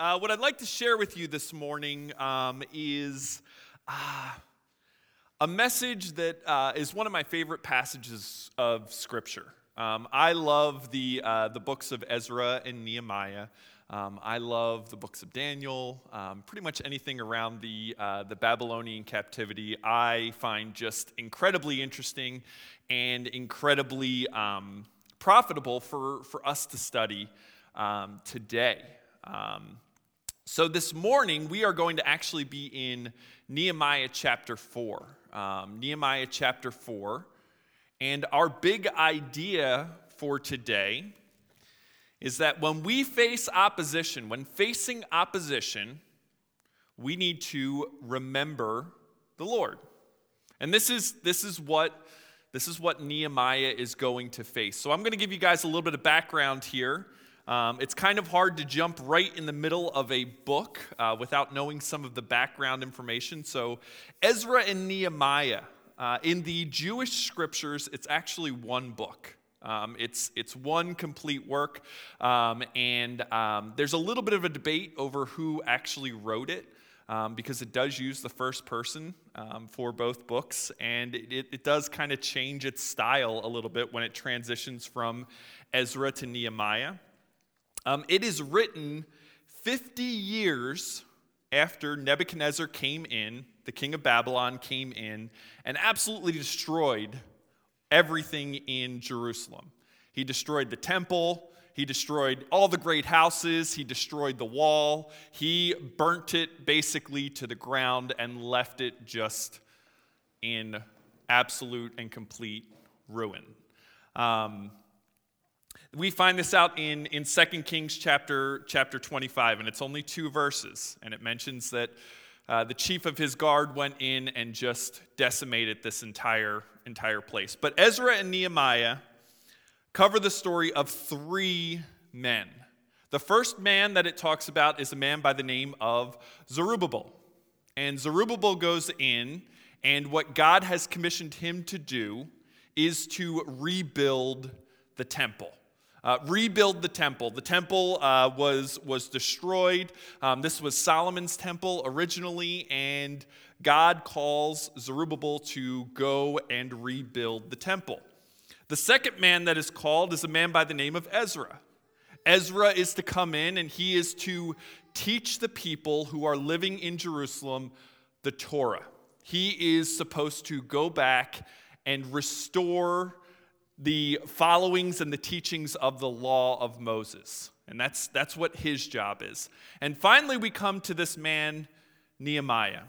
Uh, what I'd like to share with you this morning um, is uh, a message that uh, is one of my favorite passages of Scripture. Um, I love the, uh, the books of Ezra and Nehemiah. Um, I love the books of Daniel. Um, pretty much anything around the, uh, the Babylonian captivity, I find just incredibly interesting and incredibly um, profitable for, for us to study um, today. Um, so, this morning, we are going to actually be in Nehemiah chapter 4. Um, Nehemiah chapter 4. And our big idea for today is that when we face opposition, when facing opposition, we need to remember the Lord. And this is, this is what this is what Nehemiah is going to face. So I'm going to give you guys a little bit of background here. Um, it's kind of hard to jump right in the middle of a book uh, without knowing some of the background information. So, Ezra and Nehemiah, uh, in the Jewish scriptures, it's actually one book. Um, it's, it's one complete work, um, and um, there's a little bit of a debate over who actually wrote it. Um, because it does use the first person um, for both books, and it, it does kind of change its style a little bit when it transitions from Ezra to Nehemiah. Um, it is written 50 years after Nebuchadnezzar came in, the king of Babylon came in, and absolutely destroyed everything in Jerusalem. He destroyed the temple, he destroyed all the great houses, he destroyed the wall, he burnt it basically to the ground and left it just in absolute and complete ruin. Um, we find this out in, in 2 Kings chapter, chapter 25, and it's only two verses. And it mentions that uh, the chief of his guard went in and just decimated this entire, entire place. But Ezra and Nehemiah cover the story of three men. The first man that it talks about is a man by the name of Zerubbabel. And Zerubbabel goes in, and what God has commissioned him to do is to rebuild the temple. Uh, rebuild the temple. The temple uh, was, was destroyed. Um, this was Solomon's temple originally, and God calls Zerubbabel to go and rebuild the temple. The second man that is called is a man by the name of Ezra. Ezra is to come in and he is to teach the people who are living in Jerusalem the Torah. He is supposed to go back and restore the followings and the teachings of the law of Moses. And that's, that's what his job is. And finally, we come to this man, Nehemiah.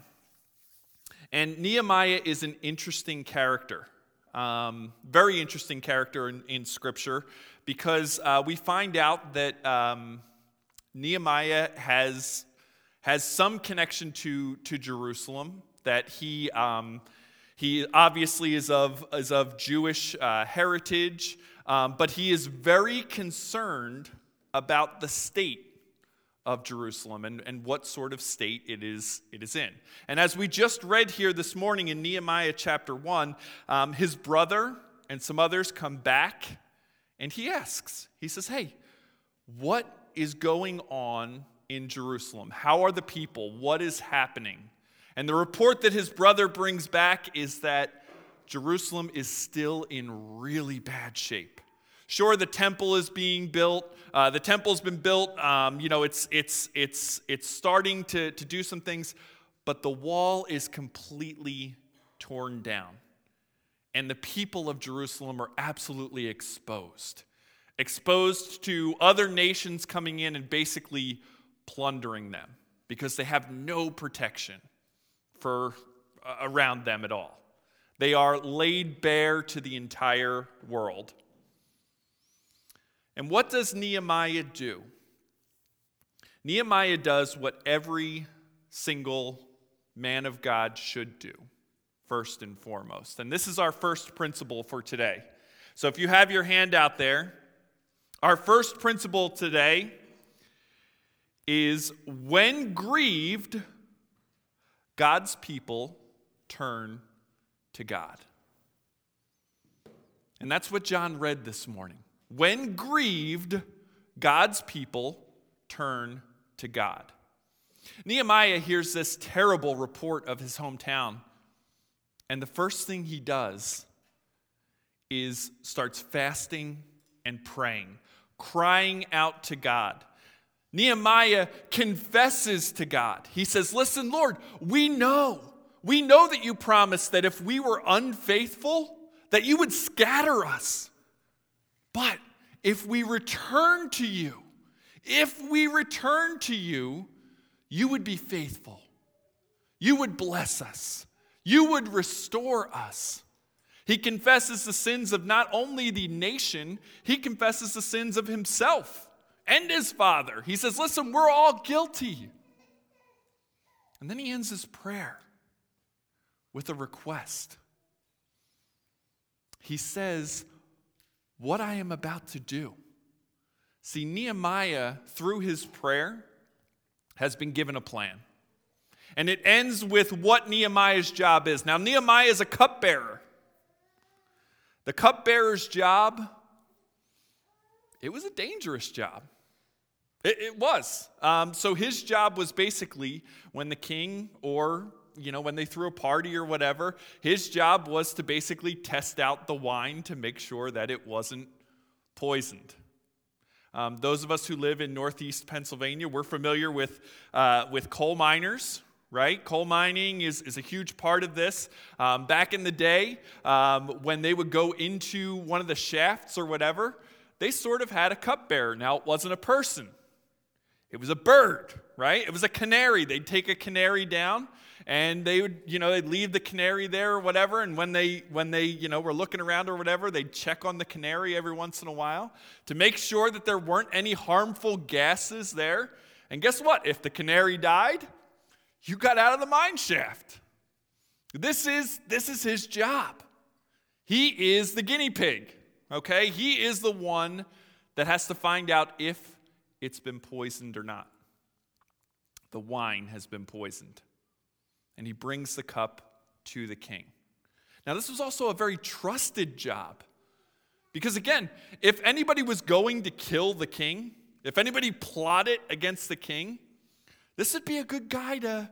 And Nehemiah is an interesting character, um, very interesting character in, in Scripture, because uh, we find out that um, Nehemiah has, has some connection to, to Jerusalem, that he. Um, he obviously is of, is of Jewish uh, heritage, um, but he is very concerned about the state of Jerusalem and, and what sort of state it is, it is in. And as we just read here this morning in Nehemiah chapter 1, um, his brother and some others come back and he asks, he says, Hey, what is going on in Jerusalem? How are the people? What is happening? And the report that his brother brings back is that Jerusalem is still in really bad shape. Sure, the temple is being built. Uh, the temple's been built. Um, you know, it's, it's, it's, it's starting to, to do some things, but the wall is completely torn down. And the people of Jerusalem are absolutely exposed. Exposed to other nations coming in and basically plundering them because they have no protection for uh, around them at all. They are laid bare to the entire world. And what does Nehemiah do? Nehemiah does what every single man of God should do, first and foremost. And this is our first principle for today. So if you have your hand out there, our first principle today is when grieved, God's people turn to God. And that's what John read this morning. When grieved, God's people turn to God. Nehemiah hears this terrible report of his hometown, and the first thing he does is starts fasting and praying, crying out to God. Nehemiah confesses to God. He says, Listen, Lord, we know, we know that you promised that if we were unfaithful, that you would scatter us. But if we return to you, if we return to you, you would be faithful. You would bless us. You would restore us. He confesses the sins of not only the nation, he confesses the sins of himself and his father. He says, Listen, we're all guilty. And then he ends his prayer with a request. He says, What I am about to do. See, Nehemiah, through his prayer, has been given a plan. And it ends with what Nehemiah's job is. Now, Nehemiah is a cupbearer. The cupbearer's job, it was a dangerous job. It, it was. Um, so his job was basically when the king or you know, when they threw a party or whatever, his job was to basically test out the wine to make sure that it wasn't poisoned. Um, those of us who live in northeast Pennsylvania, we're familiar with, uh, with coal miners, right? Coal mining is, is a huge part of this. Um, back in the day, um, when they would go into one of the shafts or whatever, they sort of had a cupbearer. Now, it wasn't a person, it was a bird, right? It was a canary. They'd take a canary down and they would you know they'd leave the canary there or whatever and when they when they you know were looking around or whatever they'd check on the canary every once in a while to make sure that there weren't any harmful gases there. And guess what? If the canary died you got out of the mine shaft. This is this is his job. He is the guinea pig okay? He is the one that has to find out if it's been poisoned or not the wine has been poisoned and he brings the cup to the king. Now, this was also a very trusted job. Because again, if anybody was going to kill the king, if anybody plotted against the king, this would be a good guy to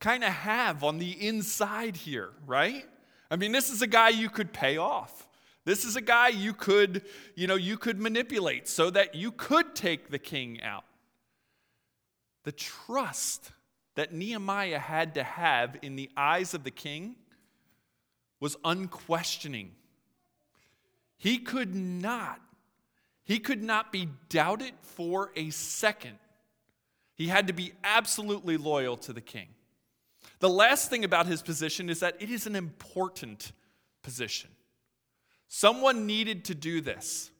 kind of have on the inside here, right? I mean, this is a guy you could pay off. This is a guy you could, you know, you could manipulate so that you could take the king out. The trust that Nehemiah had to have in the eyes of the king was unquestioning. He could not, he could not be doubted for a second. He had to be absolutely loyal to the king. The last thing about his position is that it is an important position. Someone needed to do this.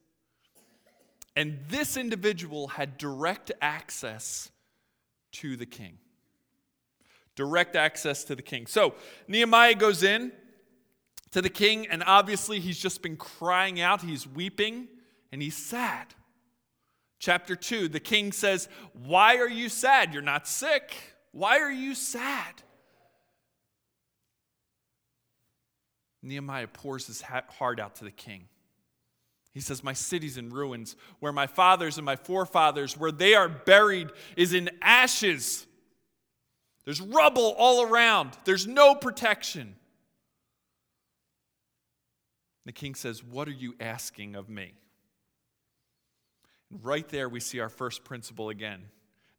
And this individual had direct access to the king direct access to the king. So Nehemiah goes in to the king, and obviously he's just been crying out, he's weeping, and he's sad. Chapter 2, the king says, Why are you sad? You're not sick. Why are you sad? Nehemiah pours his heart out to the king. He says, My city's in ruins, where my fathers and my forefathers, where they are buried, is in ashes. There's rubble all around, there's no protection. The king says, What are you asking of me? Right there, we see our first principle again.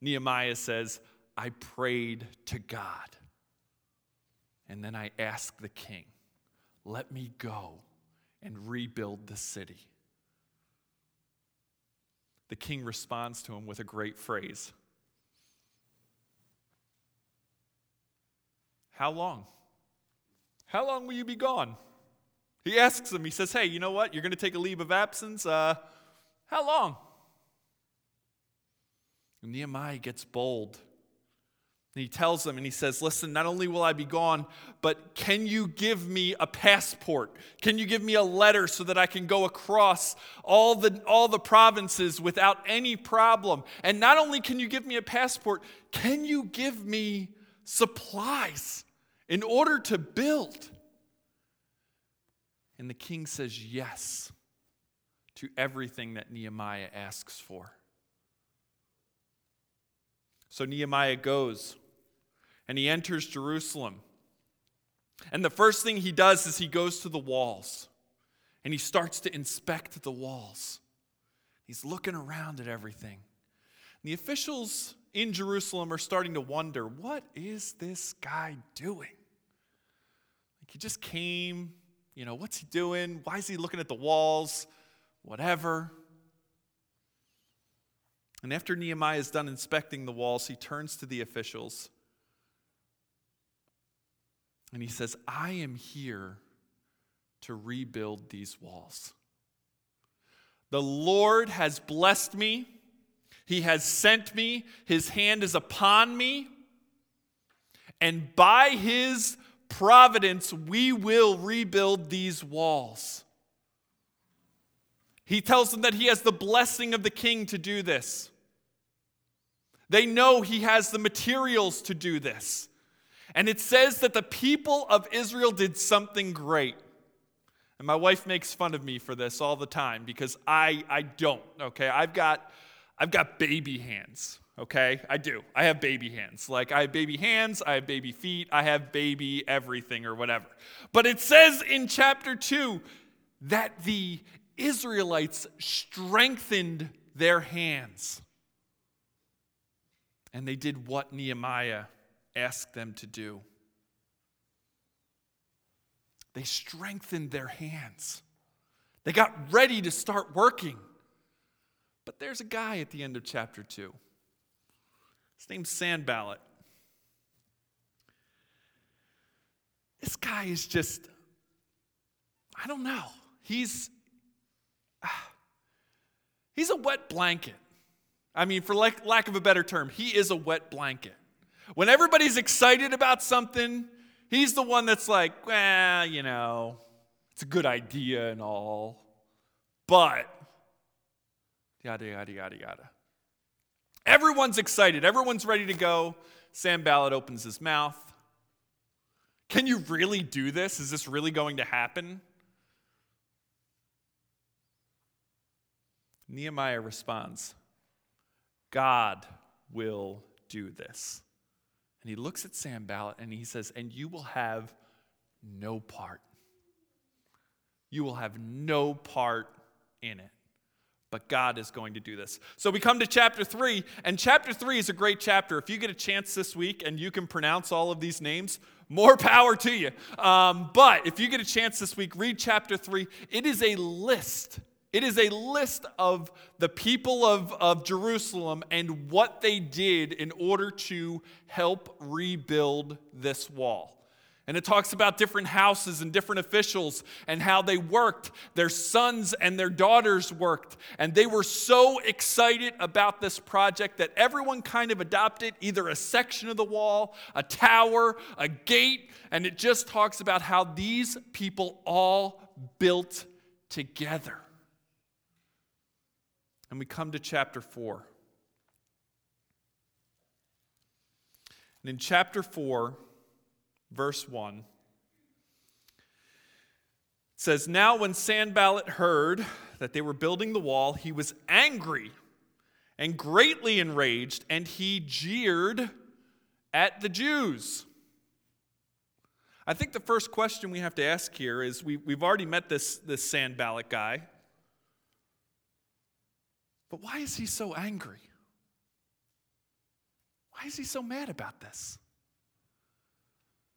Nehemiah says, I prayed to God. And then I asked the king, Let me go and rebuild the city. The king responds to him with a great phrase How long? How long will you be gone? He asks him, he says, Hey, you know what? You're going to take a leave of absence. Uh, how long? And Nehemiah gets bold. And he tells them and he says, Listen, not only will I be gone, but can you give me a passport? Can you give me a letter so that I can go across all the, all the provinces without any problem? And not only can you give me a passport, can you give me supplies? in order to build. And the king says yes to everything that Nehemiah asks for. So Nehemiah goes and he enters Jerusalem. And the first thing he does is he goes to the walls and he starts to inspect the walls. He's looking around at everything. And the officials in Jerusalem are starting to wonder what is this guy doing? Like he just came, you know, what's he doing? Why is he looking at the walls? Whatever. And after Nehemiah is done inspecting the walls, he turns to the officials and he says, I am here to rebuild these walls. The Lord has blessed me, He has sent me, His hand is upon me, and by His providence, we will rebuild these walls. He tells them that he has the blessing of the king to do this. They know he has the materials to do this. And it says that the people of Israel did something great. And my wife makes fun of me for this all the time because I, I don't, okay? I've got, I've got baby hands, okay? I do. I have baby hands. Like, I have baby hands, I have baby feet, I have baby everything or whatever. But it says in chapter 2 that the Israelites strengthened their hands. And they did what Nehemiah asked them to do. They strengthened their hands. They got ready to start working. But there's a guy at the end of chapter 2. His name's Sanballat. This guy is just, I don't know. He's, he's a wet blanket. I mean, for lack, lack of a better term, he is a wet blanket. When everybody's excited about something, he's the one that's like, well, you know, it's a good idea and all, but yada, yada, yada, yada. Everyone's excited, everyone's ready to go. Sanballat opens his mouth. Can you really do this? Is this really going to happen? Nehemiah responds, God will do this. And he looks at Sanballat and he says, And you will have no part. You will have no part in it. But God is going to do this. So we come to chapter three, and chapter three is a great chapter. If you get a chance this week and you can pronounce all of these names, more power to you. Um, but if you get a chance this week, read chapter three. It is a list it is a list of the people of, of Jerusalem and what they did in order to help rebuild this wall. And it talks about different houses and different officials and how they worked. Their sons and their daughters worked. And they were so excited about this project that everyone kind of adopted either a section of the wall, a tower, a gate. And it just talks about how these people all built together. And we come to chapter 4. And in chapter 4, verse 1, it says, Now when Sanballat heard that they were building the wall, he was angry and greatly enraged, and he jeered at the Jews. I think the first question we have to ask here is we, we've already met this, this Sanballat guy. But why is he so angry? Why is he so mad about this?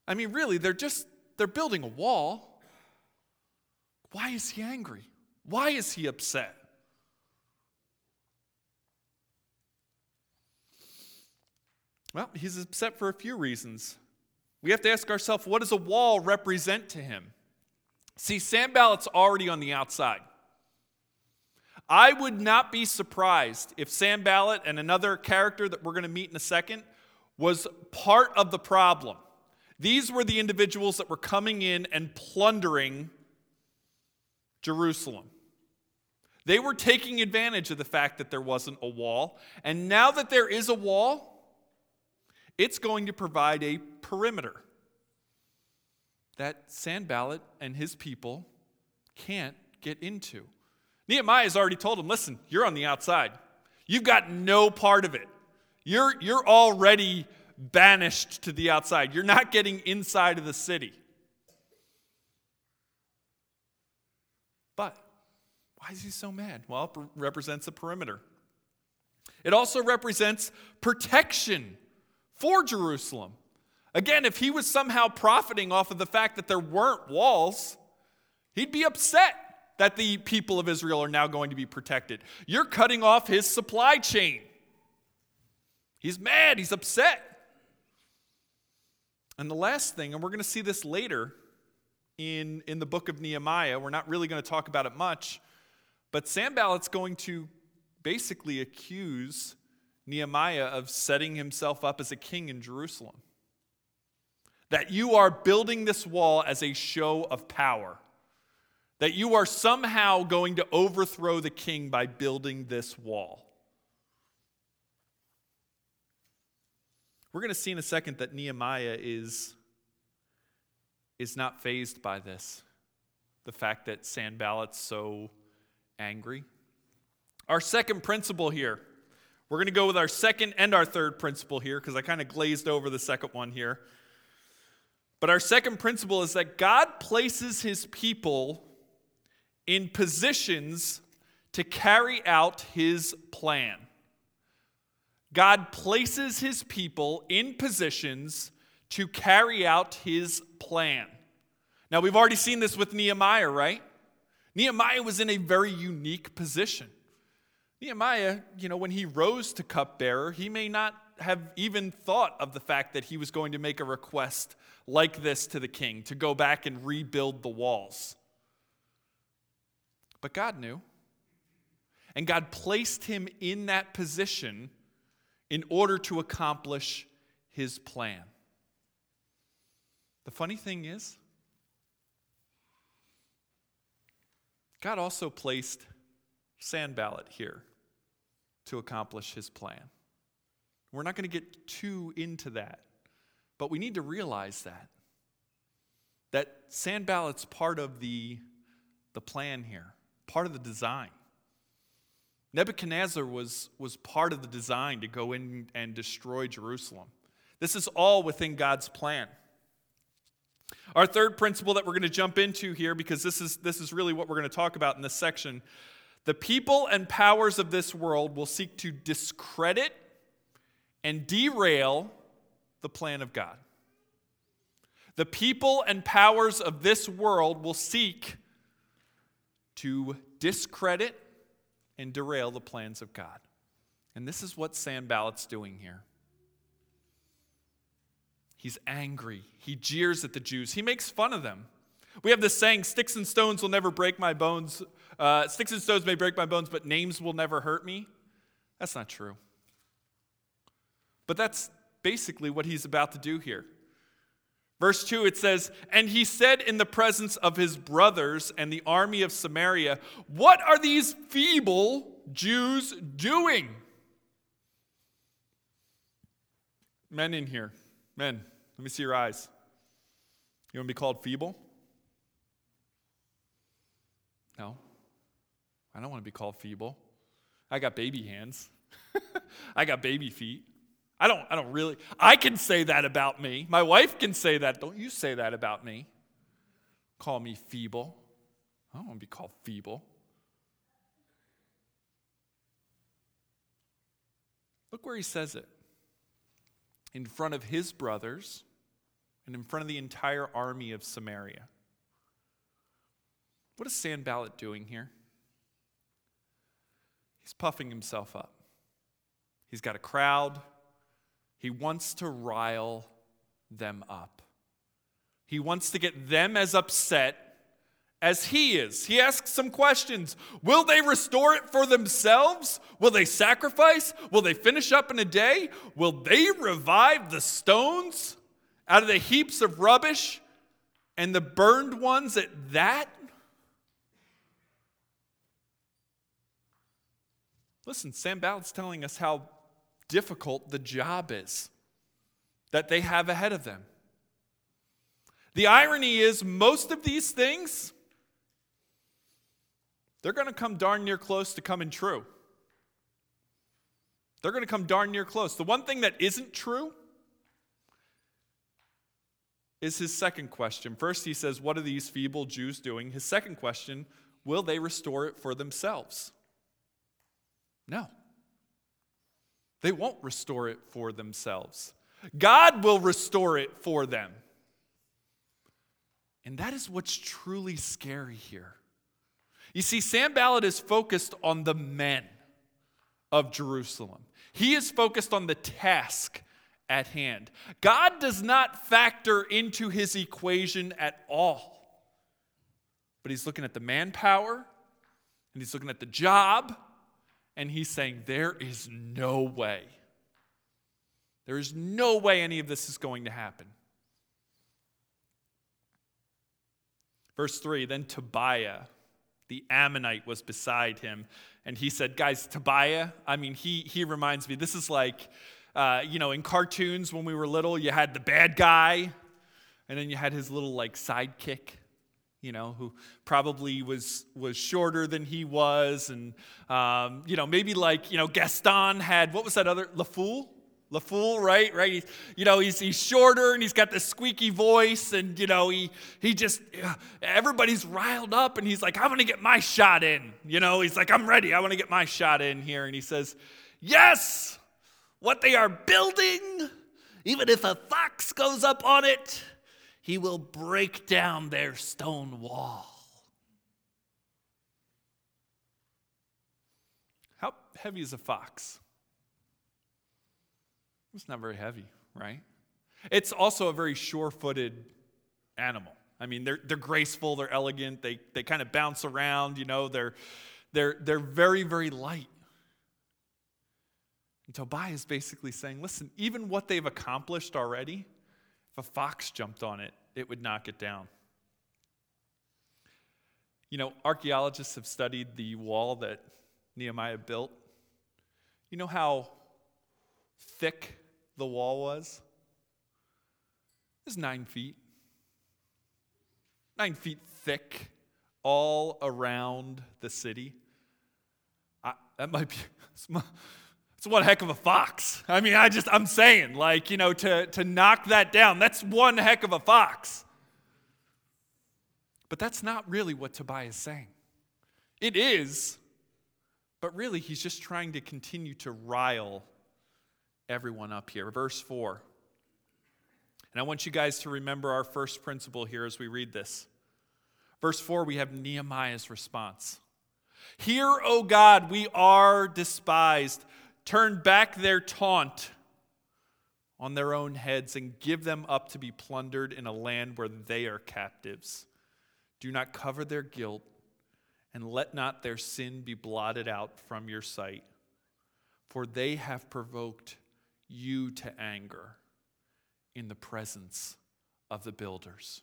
I mean, really, they're just they're building a wall. Why is he angry? Why is he upset? Well, he's upset for a few reasons. We have to ask ourselves what does a wall represent to him? See, Sanballat's already on the outside. I would not be surprised if Sanballat and another character that we're going to meet in a second was part of the problem. These were the individuals that were coming in and plundering Jerusalem. They were taking advantage of the fact that there wasn't a wall. And now that there is a wall, it's going to provide a perimeter that Sanballat and his people can't get into. Nehemiah has already told him listen, you're on the outside. You've got no part of it. You're, you're already banished to the outside. You're not getting inside of the city. But why is he so mad? Well, it represents a perimeter. It also represents protection for Jerusalem. Again, if he was somehow profiting off of the fact that there weren't walls, he'd be upset that the people of Israel are now going to be protected. You're cutting off his supply chain. He's mad, he's upset. And the last thing, and we're going to see this later in, in the book of Nehemiah, we're not really going to talk about it much, but Sanballat's going to basically accuse Nehemiah of setting himself up as a king in Jerusalem. That you are building this wall as a show of power. That you are somehow going to overthrow the king by building this wall. We're going to see in a second that Nehemiah is, is not fazed by this. The fact that Sanballat's so angry. Our second principle here, we're going to go with our second and our third principle here because I kind of glazed over the second one here. But our second principle is that God places his people in positions to carry out his plan. God places his people in positions to carry out his plan. Now, we've already seen this with Nehemiah, right? Nehemiah was in a very unique position. Nehemiah, you know, when he rose to cupbearer, he may not have even thought of the fact that he was going to make a request like this to the king to go back and rebuild the walls. But God knew. And God placed him in that position in order to accomplish his plan. The funny thing is, God also placed Sanballat here to accomplish his plan. We're not going to get too into that, but we need to realize that. That Sanballat's part of the, the plan here, part of the design. Nebuchadnezzar was, was part of the design to go in and destroy Jerusalem. This is all within God's plan. Our third principle that we're going to jump into here, because this is, this is really what we're going to talk about in this section the people and powers of this world will seek to discredit and derail the plan of God. The people and powers of this world will seek to discredit and derail the plans of God. And this is what Sanballat's doing here. He's angry. He jeers at the Jews. He makes fun of them. We have this saying sticks and stones will never break my bones. Uh, sticks and stones may break my bones, but names will never hurt me. That's not true. But that's basically what he's about to do here. Verse 2, it says, And he said in the presence of his brothers and the army of Samaria, What are these feeble Jews doing? Men in here, men, let me see your eyes. You want to be called feeble? No. I don't want to be called feeble. I got baby hands, I got baby feet. I don't, I don't really, I can say that about me. My wife can say that. Don't you say that about me. Call me feeble. I don't want to be called feeble. Look where he says it in front of his brothers and in front of the entire army of Samaria. What is Sanballat doing here? He's puffing himself up. He's got a crowd, he wants to rile them up. He wants to get them as upset as he is. He asks some questions. Will they restore it for themselves? Will they sacrifice? Will they finish up in a day? Will they revive the stones out of the heaps of rubbish and the burned ones at that? Listen, Sanballat's telling us how difficult the job is that they have ahead of them. The irony is, most of these things, they're going to come darn near close to coming true. They're going to come darn near close. The one thing that isn't true is his second question. First, he says, What are these feeble Jews doing? His second question, Will they restore it for themselves? No. They won't restore it for themselves. God will restore it for them. And that is what's truly scary here. You see, Sanballat is focused on the men of Jerusalem. He is focused on the task at hand. God does not factor into his equation at all. But he's looking at the manpower and he's looking at the job and he's saying, There is no way. There is no way any of this is going to happen. Verse 3 Then Tobiah, the Ammonite, was beside him. And he said, Guys, Tobiah, I mean, he, he reminds me, this is like, uh, you know, in cartoons when we were little, you had the bad guy, and then you had his little, like, sidekick you know, who probably was was shorter than he was, and um, you know, maybe like you know, Gaston had what was that other La Fool? LeFou, right? Right? He's, you know, he's, he's shorter and he's got this squeaky voice, and, you know, he, he just, everybody's riled up, and he's like, I'm going to get my shot in. You know, he's like, I'm ready. I want to get my shot in here. And he says, Yes, what they are building, even if a fox goes up on it, he will break down their stone wall. How heavy is a fox? It's not very heavy, right? It's also a very sure footed animal. I mean, they're, they're graceful, they're elegant, they, they kind of bounce around, you know, they're, they're, they're very, very light. And Tobiah is basically saying, listen, even what they've accomplished already, if a fox jumped on it, it would knock it down. You know, archaeologists have studied the wall that Nehemiah built. You know how thick the wall was? It was nine feet. Nine feet thick, all around the city. I, that might be, it's one heck of a fox. I mean, I just, I'm saying, like, you know, to, to knock that down, that's one heck of a fox. But that's not really what Tobias is saying. It is, but really, he's just trying to continue to rile everyone up here. Verse 4. And I want you guys to remember our first principle here as we read this. Verse 4, we have Nehemiah's response. Hear, O God, we are despised. Turn back their taunt on their own heads and give them up to be plundered in a land where they are captives. Do not cover their guilt, and let not their sin be blotted out from your sight. For they have provoked you to anger in the presence of the builders.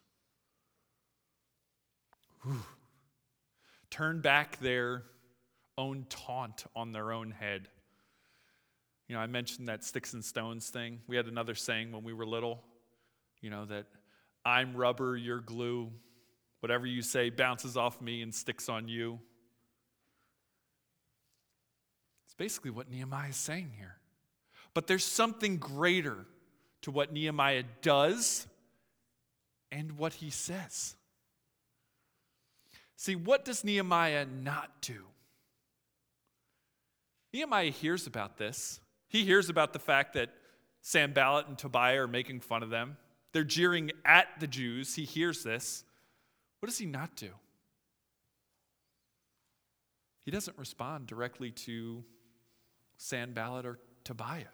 Whew. Turn back their own taunt on their own head. You know, I mentioned that sticks and stones thing. We had another saying when we were little, you know, that I'm rubber, you're glue. Whatever you say bounces off me and sticks on you. It's basically what Nehemiah is saying here. But there's something greater to what Nehemiah does and what he says. See, what does Nehemiah not do? Nehemiah hears about this. He hears about the fact that Sanballat and Tobiah are making fun of them. They're jeering at the Jews. He hears this. What does he not do? He doesn't respond directly to Sanballat or Tobiah.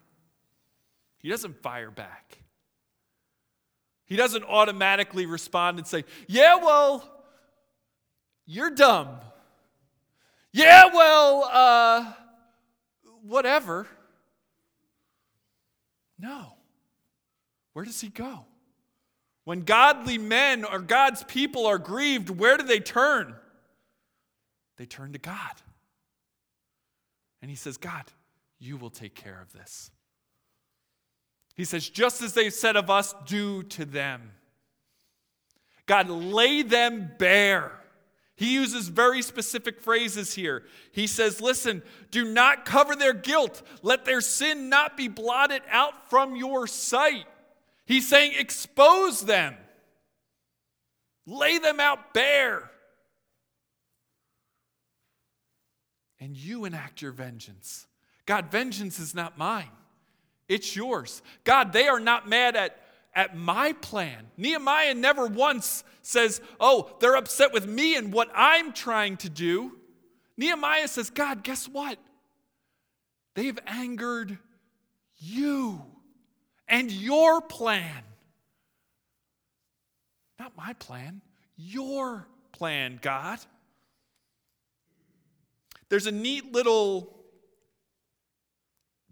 He doesn't fire back. He doesn't automatically respond and say, Yeah, well, you're dumb. Yeah, well, uh, whatever. No. Where does he go? When godly men or God's people are grieved, where do they turn? They turn to God. And he says, God, you will take care of this. He says, just as they said of us, do to them. God, lay them bare. He uses very specific phrases here. He says, Listen, do not cover their guilt. Let their sin not be blotted out from your sight. He's saying, Expose them, lay them out bare. And you enact your vengeance. God, vengeance is not mine, it's yours. God, they are not mad at at my plan. Nehemiah never once says, Oh, they're upset with me and what I'm trying to do. Nehemiah says, God, guess what? They've angered you and your plan. Not my plan, your plan, God. There's a neat little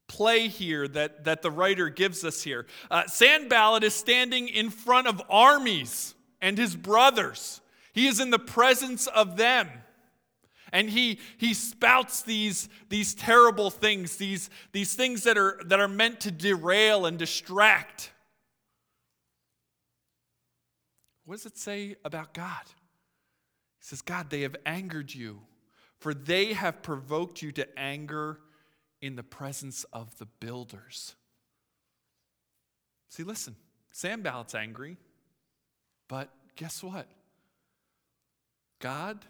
play here that, that the writer gives us here. Uh, Sanballat is standing in front of armies and his brothers. He is in the presence of them. And he, he spouts these, these terrible things, these, these things that are, that are meant to derail and distract. What does it say about God? He says, God, they have angered you, for they have provoked you to anger in the presence of the builders. See, listen, Sanballat's angry, but guess what? God,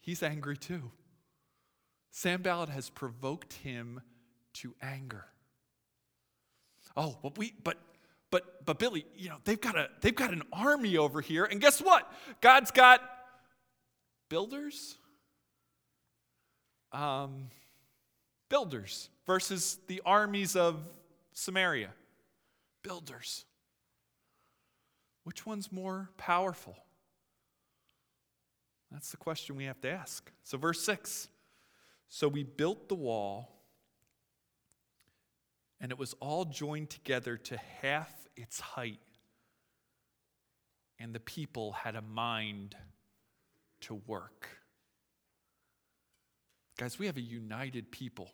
he's angry too. Sanballat has provoked him to anger. Oh, but we but but but Billy, you know, they've got a they've got an army over here, and guess what? God's got builders. Um, builders versus the armies of Samaria. Builders. Which one's more powerful? That's the question we have to ask. So, verse 6 So we built the wall, and it was all joined together to half its height. And the people had a mind to work. Guys, we have a united people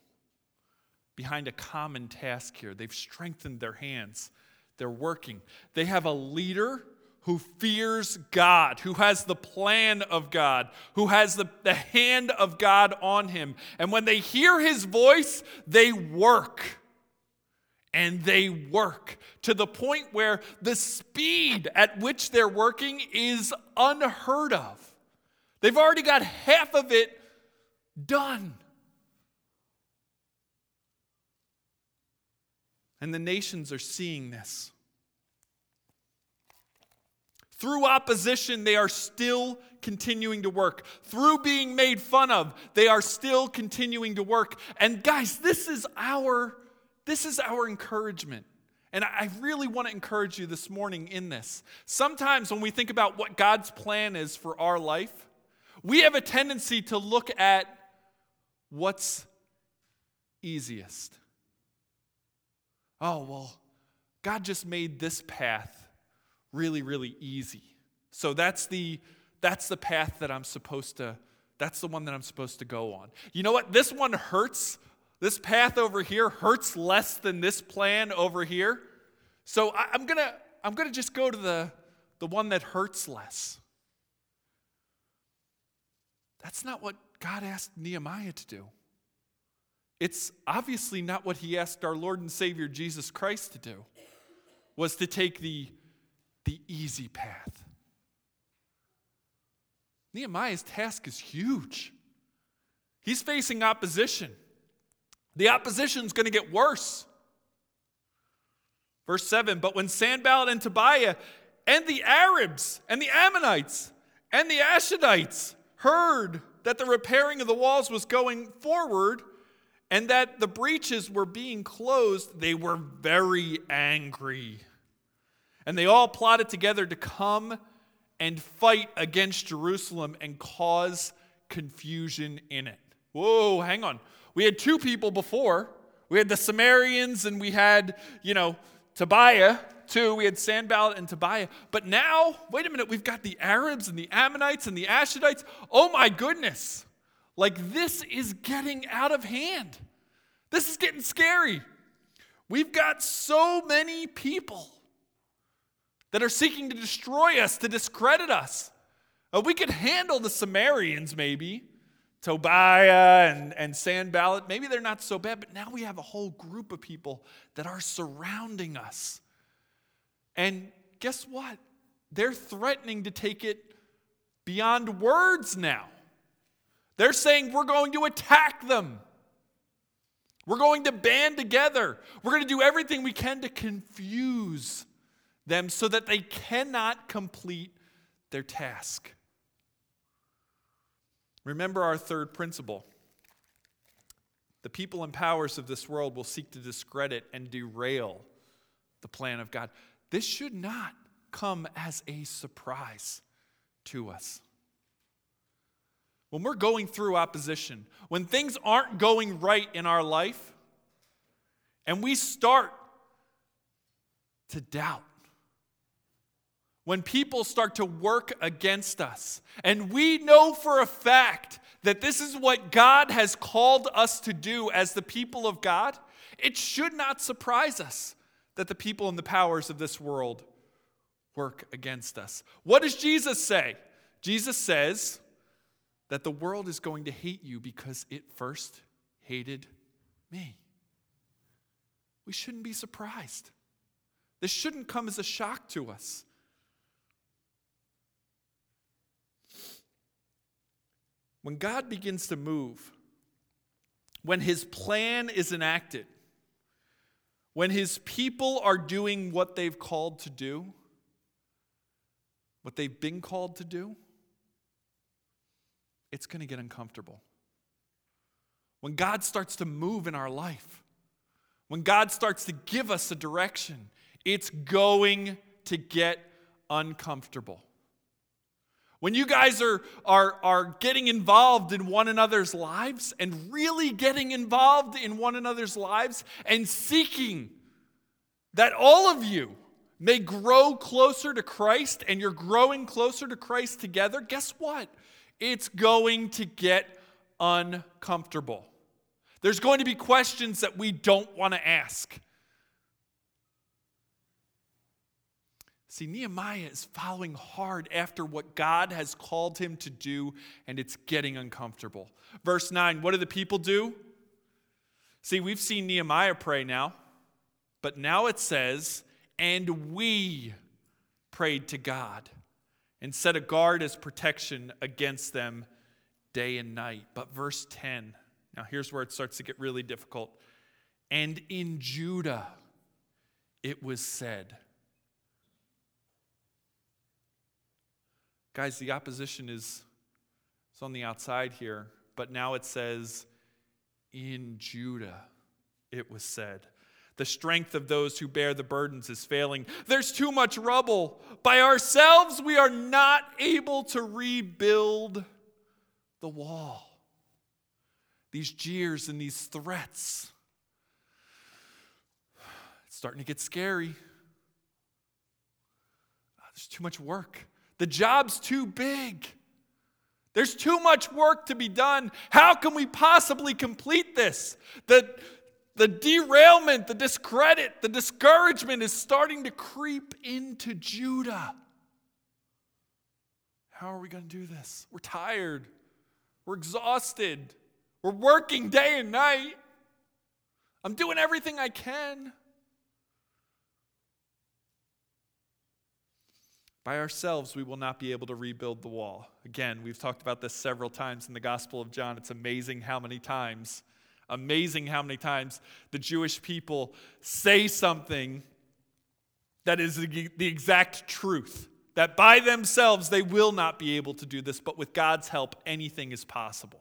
behind a common task here. They've strengthened their hands, they're working. They have a leader who fears God, who has the plan of God, who has the, the hand of God on him. And when they hear his voice, they work. And they work to the point where the speed at which they're working is unheard of. They've already got half of it done. And the nations are seeing this. Through opposition, they are still continuing to work. Through being made fun of, they are still continuing to work. And guys, this is our this is our encouragement. And I really want to encourage you this morning in this. Sometimes when we think about what God's plan is for our life, we have a tendency to look at what's easiest. Oh, well, God just made this path really, really easy. So that's the that's the path that I'm supposed to that's the one that I'm supposed to go on. You know what? This one hurts. This path over here hurts less than this plan over here. So I, am gonna I'm gonna just go to the the one that hurts less. That's not what God asked Nehemiah to do. It's obviously not what he asked our Lord and Savior Jesus Christ to do, was to take the, the easy path. Nehemiah's task is huge. He's facing opposition. The opposition's going to get worse. Verse 7 But when Sanballat and Tobiah and the Arabs and the Ammonites and the Ashdodites heard that the repairing of the walls was going forward and that the breaches were being closed, they were very angry. And they all plotted together to come and fight against Jerusalem and cause confusion in it. Whoa, hang on. We had two people before. We had the Samaritans and we had, you know, Tobiah Two, we had Sanballat and Tobiah. But now, wait a minute, we've got the Arabs and the Ammonites and the Ashdodites. Oh my goodness. Like this is getting out of hand. This is getting scary. We've got so many people that are seeking to destroy us, to discredit us. Uh, we could handle the Sumerians, maybe. Tobiah and, and Sanballat, maybe they're not so bad, but now we have a whole group of people that are surrounding us. And guess what? They're threatening to take it beyond words now. They're saying we're going to attack them. We're going to band together. We're going to do everything we can to confuse them so that they cannot complete their task. Remember our third principle. The people and powers of this world will seek to discredit and derail the plan of God. This should not come as a surprise to us. When we're going through opposition, when things aren't going right in our life, and we start to doubt, when people start to work against us, and we know for a fact that this is what God has called us to do as the people of God, it should not surprise us that the people and the powers of this world work against us. What does Jesus say? Jesus says that the world is going to hate you because it first hated me. We shouldn't be surprised. This shouldn't come as a shock to us. When God begins to move, when his plan is enacted, when his people are doing what they've called to do, what they've been called to do, it's going to get uncomfortable. When God starts to move in our life, when God starts to give us a direction, it's going to get uncomfortable. When you guys are, are, are getting involved in one another's lives and really getting involved in one another's lives and seeking that all of you may grow closer to Christ and you're growing closer to Christ together, guess what? It's going to get uncomfortable. There's going to be questions that we don't want to ask. See, Nehemiah is following hard after what God has called him to do, and it's getting uncomfortable. Verse 9 what do the people do? See, we've seen Nehemiah pray now, but now it says, and we prayed to God and set a guard as protection against them day and night. But verse 10, now here's where it starts to get really difficult. And in Judah it was said, Guys, the opposition is, is on the outside here, but now it says, in Judah it was said. The strength of those who bear the burdens is failing. There's too much rubble. By ourselves, we are not able to rebuild the wall. These jeers and these threats. It's starting to get scary. Ah, there's too much work. The job's too big. There's too much work to be done. How can we possibly complete this? The, the derailment, the discredit, the discouragement is starting to creep into Judah. How are we going to do this? We're tired. We're exhausted. We're working day and night. I'm doing everything I can. By ourselves, we will not be able to rebuild the wall. Again, we've talked about this several times in the Gospel of John. It's amazing how many times amazing how many times the Jewish people say something that is the exact truth. That by themselves they will not be able to do this, but with God's help, anything is possible.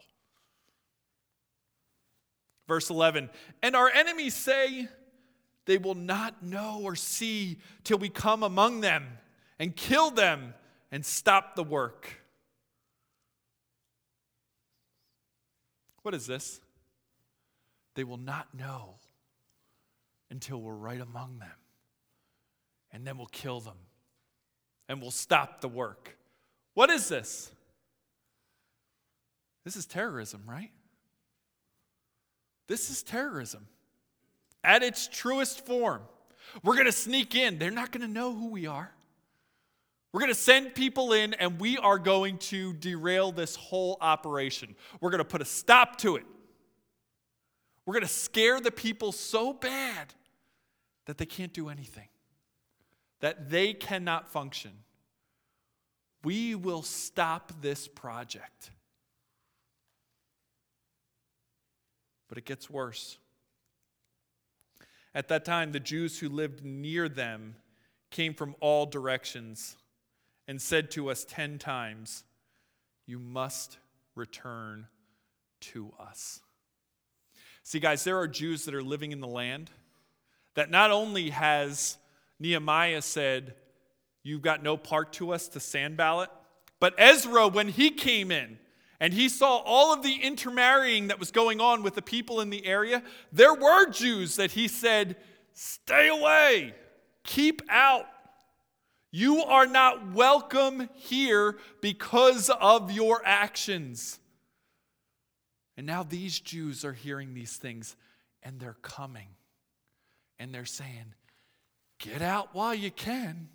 Verse 11, and our enemies say, they will not know or see till we come among them and kill them and stop the work. What is this? They will not know until we're right among them. And then we'll kill them and we'll stop the work. What is this? This is terrorism, right? This is terrorism at its truest form. We're going to sneak in. They're not going to know who we are. We're going to send people in and we are going to derail this whole operation. We're going to put a stop to it. We're going to scare the people so bad that they can't do anything, that they cannot function. We will stop this project. But it gets worse. At that time, the Jews who lived near them came from all directions and said to us ten times, You must return to us. See, guys, there are Jews that are living in the land that not only has Nehemiah said, You've got no part to us to Sanballat, but Ezra, when he came in, and he saw all of the intermarrying that was going on with the people in the area. There were Jews that he said, Stay away, keep out. You are not welcome here because of your actions. And now these Jews are hearing these things and they're coming and they're saying, Get out while you can.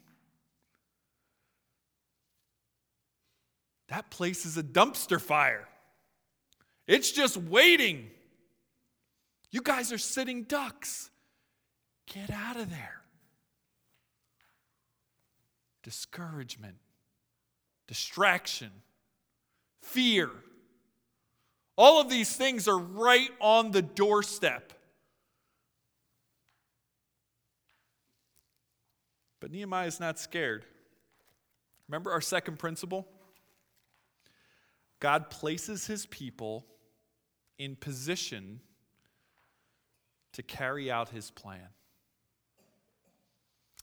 That place is a dumpster fire. It's just waiting. You guys are sitting ducks. Get out of there. Discouragement, distraction, fear. All of these things are right on the doorstep. But Nehemiah is not scared. Remember our second principle? God places his people in position to carry out his plan.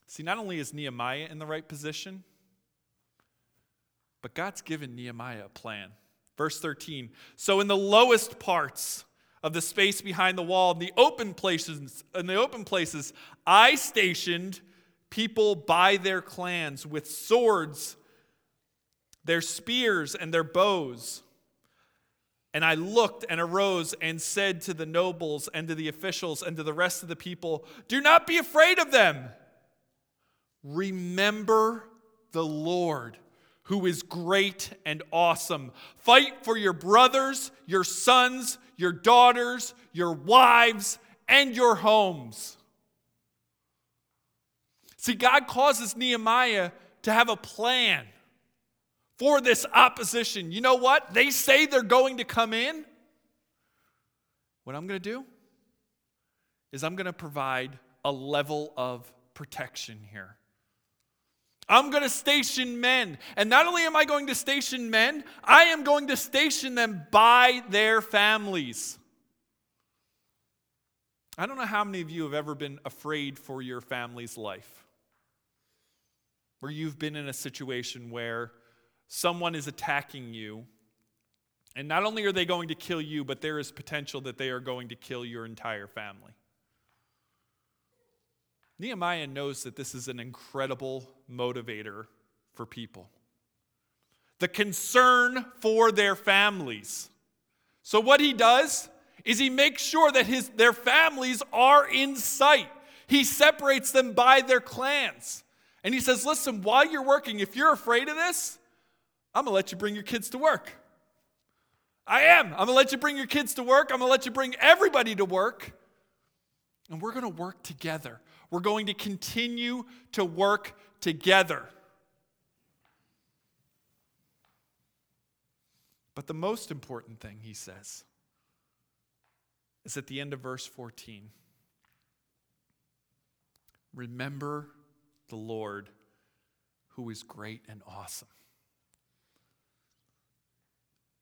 See, not only is Nehemiah in the right position, but God's given Nehemiah a plan. Verse 13 So, in the lowest parts, of the space behind the wall, in the open places, in the open places, I stationed people by their clans with swords their spears and their bows. And I looked and arose and said to the nobles and to the officials and to the rest of the people, Do not be afraid of them. Remember the Lord, who is great and awesome. Fight for your brothers, your sons, your daughters, your wives, and your homes. See, God causes Nehemiah to have a plan for this opposition. You know what? They say they're going to come in. What I'm going to do is I'm going to provide a level of protection here. I'm going to station men. And not only am I going to station men, I am going to station them by their families. I don't know how many of you have ever been afraid for your family's life, where you've been in a situation where someone is attacking you, and not only are they going to kill you, but there is potential that they are going to kill your entire family. Nehemiah knows that this is an incredible motivator for people. The concern for their families. So, what he does is he makes sure that his, their families are in sight. He separates them by their clans. And he says, Listen, while you're working, if you're afraid of this, I'm to let you bring your kids to work. I am. I'm to let you bring your kids to work. I'm to let you bring everybody to work. And we're to work together. We're going to continue to work together. But the most important thing, he says, is at the end of verse 14. Remember the Lord who is great and awesome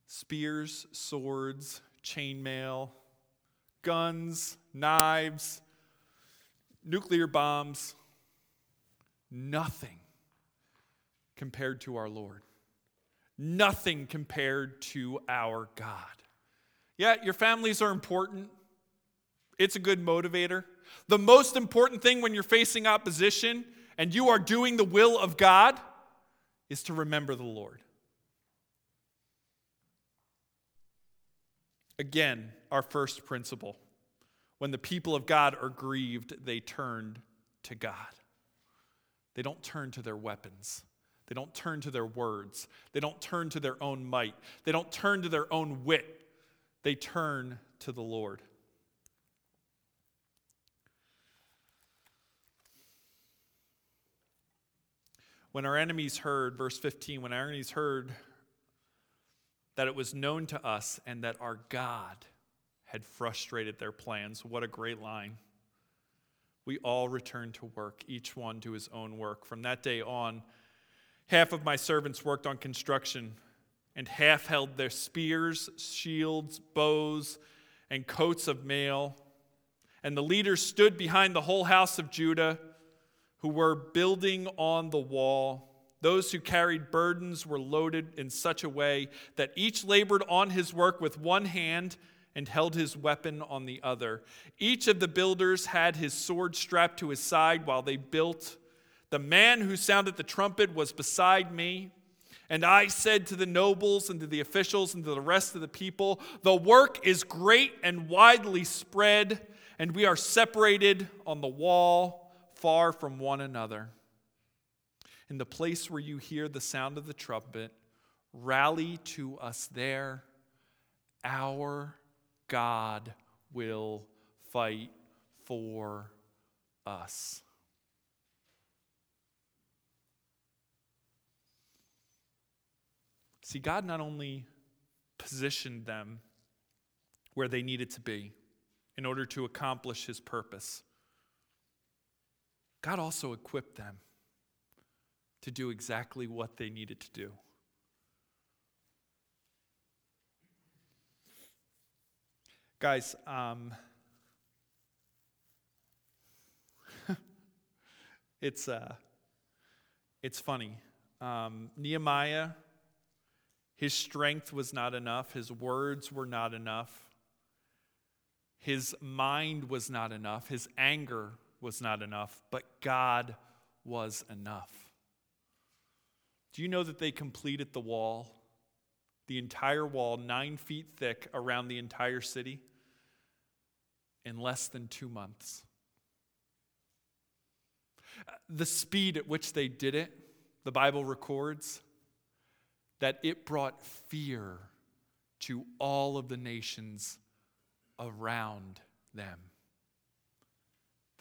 spears, swords, chainmail, guns, knives, nuclear bombs, nothing compared to our Lord. Nothing compared to our God. Yeah, your families are important. It's a good motivator. The most important thing when you're facing opposition and you are doing the will of God is to remember the Lord. Again, our first principle. When the people of God are grieved, they turn to God. They don't turn to their weapons, They don't turn to their words. They don't turn to their own might. They don't turn to their own wit. They turn to the Lord. When our enemies heard, verse 15, when our enemies heard that it was known to us and that our God had frustrated their plans, what a great line. We all returned to work, each one to his own work. From that day on, half of my servants worked on construction, and half held their spears, shields, bows, and coats of mail. And the leaders stood behind the whole house of Judah who were building on the wall. Those who carried burdens were loaded in such a way that each labored on his work with one hand and held his weapon on the other. Each of the builders had his sword strapped to his side while they built. The man who sounded the trumpet was beside me. And I said to the nobles and to the officials and to the rest of the people, The work is great and widely spread, and we are separated on the wall far from one another. In the place where you hear the sound of the trumpet, rally to us there. Our God will fight for us. See, God not only positioned them where they needed to be in order to accomplish his purpose, God also equipped them to do exactly what they needed to do. Guys, um, it's, uh, it's funny. Um, Nehemiah, his strength was not enough, his words were not enough, his mind was not enough, his anger was not enough, but God was enough. Do you know that they completed the wall, the entire wall, nine feet thick around the entire city, in less than two months? The speed at which they did it, the Bible records that it brought fear to all of the nations around them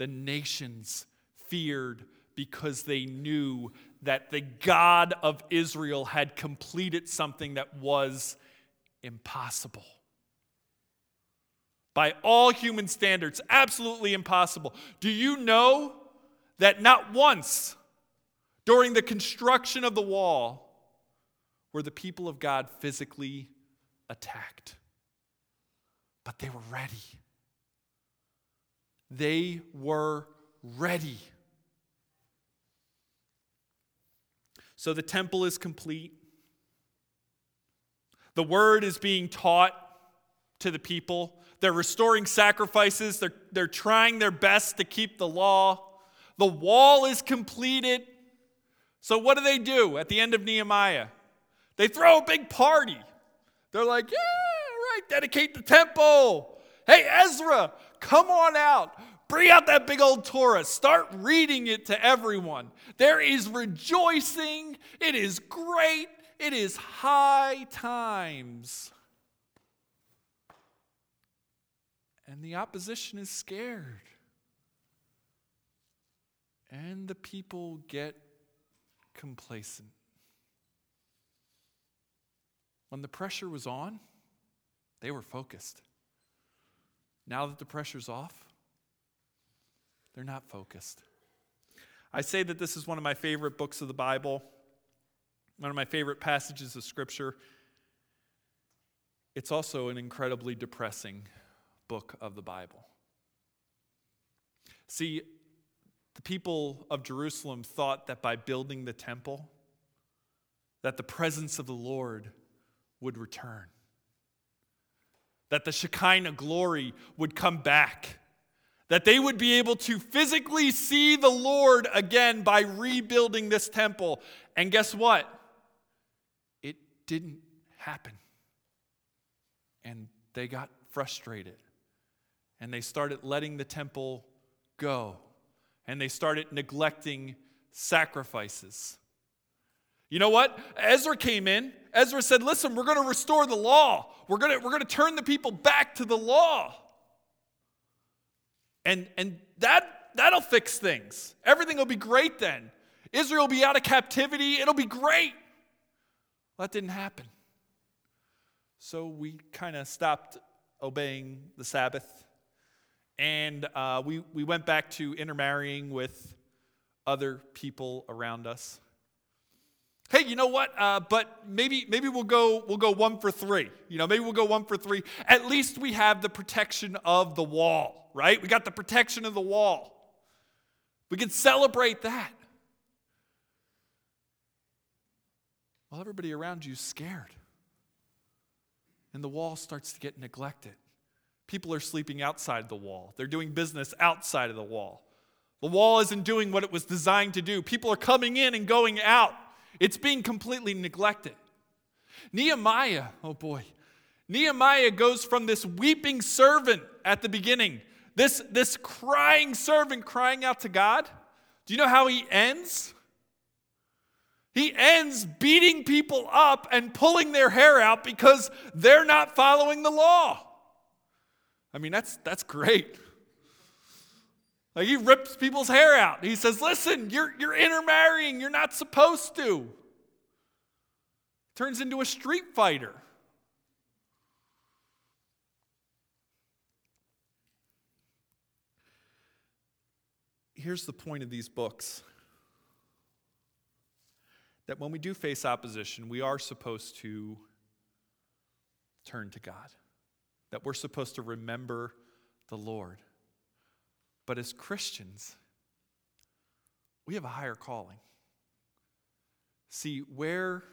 the nations feared because they knew that the God of Israel had completed something that was impossible. By all human standards, absolutely impossible. Do you know that not once during the construction of the wall were the people of God physically attacked? But they were ready. They were ready. So the temple is complete. The word is being taught to the people. They're restoring sacrifices. They're, they're trying their best to keep the law. The wall is completed. So, what do they do at the end of Nehemiah? They throw a big party. They're like, yeah, all right, dedicate the temple. Hey, Ezra, come on out. Bring out that big old Torah. Start reading it to everyone. There is rejoicing. It is great. It is high times. And the opposition is scared. And the people get complacent. When the pressure was on, they were focused. Now that the pressure's off, they're not focused. I say that this is one of my favorite books of the Bible, one of my favorite passages of Scripture. It's also an incredibly depressing book of the Bible. See, the people of Jerusalem thought that by building the temple, that the presence of the Lord would return that the Shekinah glory would come back, that they would be able to physically see the Lord again by rebuilding this temple. And guess what? It didn't happen. And they got frustrated. And they started letting the temple go. And they started neglecting sacrifices. You know what? Ezra came in. Ezra said, Listen, we're going to restore the law. We're going to, we're going to turn the people back to the law. And, and that, that'll fix things. Everything will be great then. Israel will be out of captivity. It'll be great. That didn't happen. So we kind of stopped obeying the Sabbath. And uh, we, we went back to intermarrying with other people around us. Hey, you know what? Uh, but maybe maybe we'll go we'll go one for three. You know, maybe we'll go one for three. At least we have the protection of the wall, right? We got the protection of the wall. We can celebrate that. Well, everybody around you is scared. And the wall starts to get neglected. People are sleeping outside the wall, they're doing business outside of the wall. The wall isn't doing what it was designed to do. People are coming in and going out. It's being completely neglected. Nehemiah, oh boy, Nehemiah goes from this weeping servant at the beginning, this, this crying servant crying out to God. Do you know how he ends? He ends beating people up and pulling their hair out because they're not following the law. I mean, that's, that's great. Like he rips people's hair out. He says, Listen, you're, you're intermarrying. You're not supposed to. Turns into a street fighter. Here's the point of these books that when we do face opposition, we are supposed to turn to God, that we're supposed to remember the Lord. But as Christians, we have a higher calling. See, where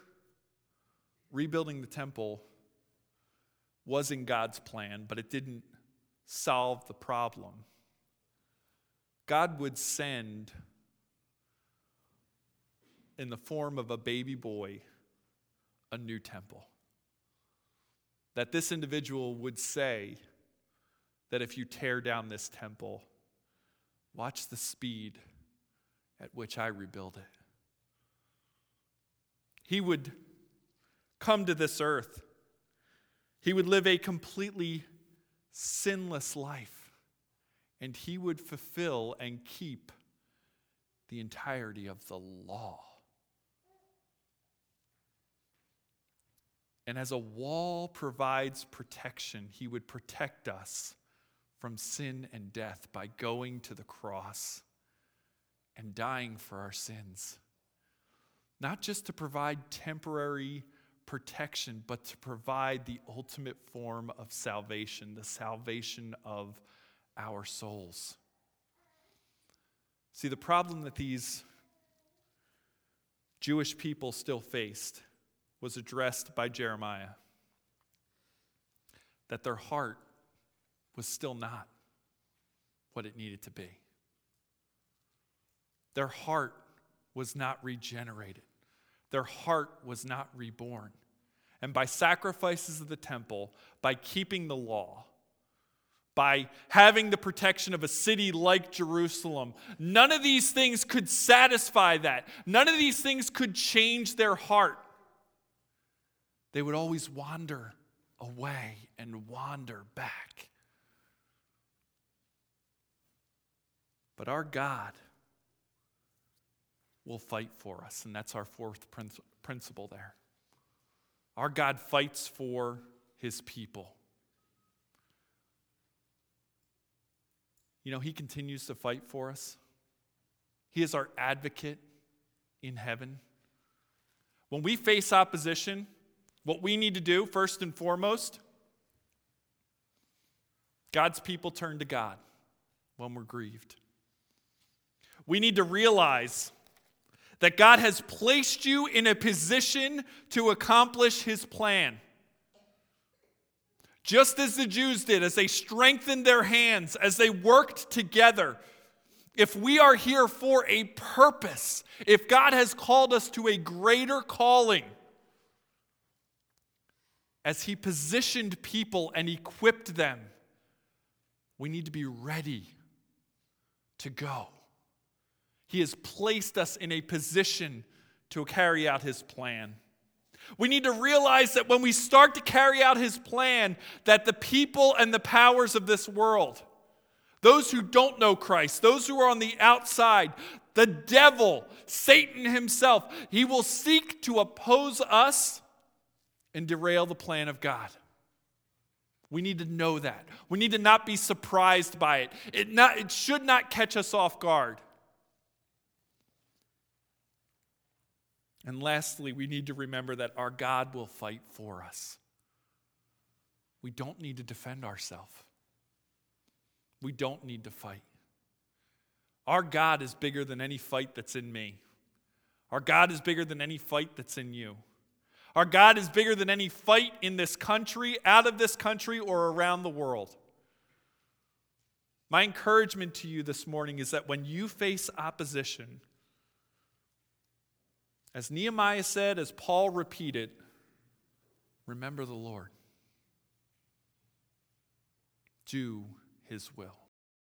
rebuilding the temple was in God's plan, but it didn't solve the problem, God would send in the form of a baby boy a new temple. That this individual would say that if you tear down this temple, watch the speed at which I rebuild it. He would come to this earth. He would live a completely sinless life, and he would fulfill and keep the entirety of the law. And as a wall provides protection, he would protect us from sin and death by going to the cross and dying for our sins. Not just to provide temporary protection, but to provide the ultimate form of salvation, the salvation of our souls. See, the problem that these Jewish people still faced was addressed by Jeremiah that their heart was still not what it needed to be. Their heart was not regenerated, their heart was not reborn. And by sacrifices of the temple, by keeping the law, by having the protection of a city like Jerusalem. None of these things could satisfy that. None of these things could change their heart they would always wander away and wander back. But our God will fight for us, and that's our fourth principle there. Our God fights for his people. You know, he continues to fight for us. He is our advocate in heaven. When we face opposition, what we need to do, first and foremost, God's people turn to God when we're grieved. We need to realize that God has placed you in a position to accomplish his plan. Just as the Jews did, as they strengthened their hands, as they worked together. If we are here for a purpose, if God has called us to a greater calling, as He positioned people and equipped them, we need to be ready to go. He has placed us in a position to carry out his plan. We need to realize that when we start to carry out his plan, that the people and the powers of this world, those who don't know Christ, those who are on the outside, the devil, Satan himself, he will seek to oppose us and derail the plan of God. We need to know that. We need to not be surprised by it. It, not, it should not catch us off guard. And lastly, we need to remember that our God will fight for us. We don't need to defend ourselves. We don't need to fight. Our God is bigger than any fight that's in me. Our God is bigger than any fight that's in you. Our God is bigger than any fight in this country, out of this country, or around the world. My encouragement to you this morning is that when you face opposition, as Nehemiah said, as Paul repeated, remember the Lord. Do his will.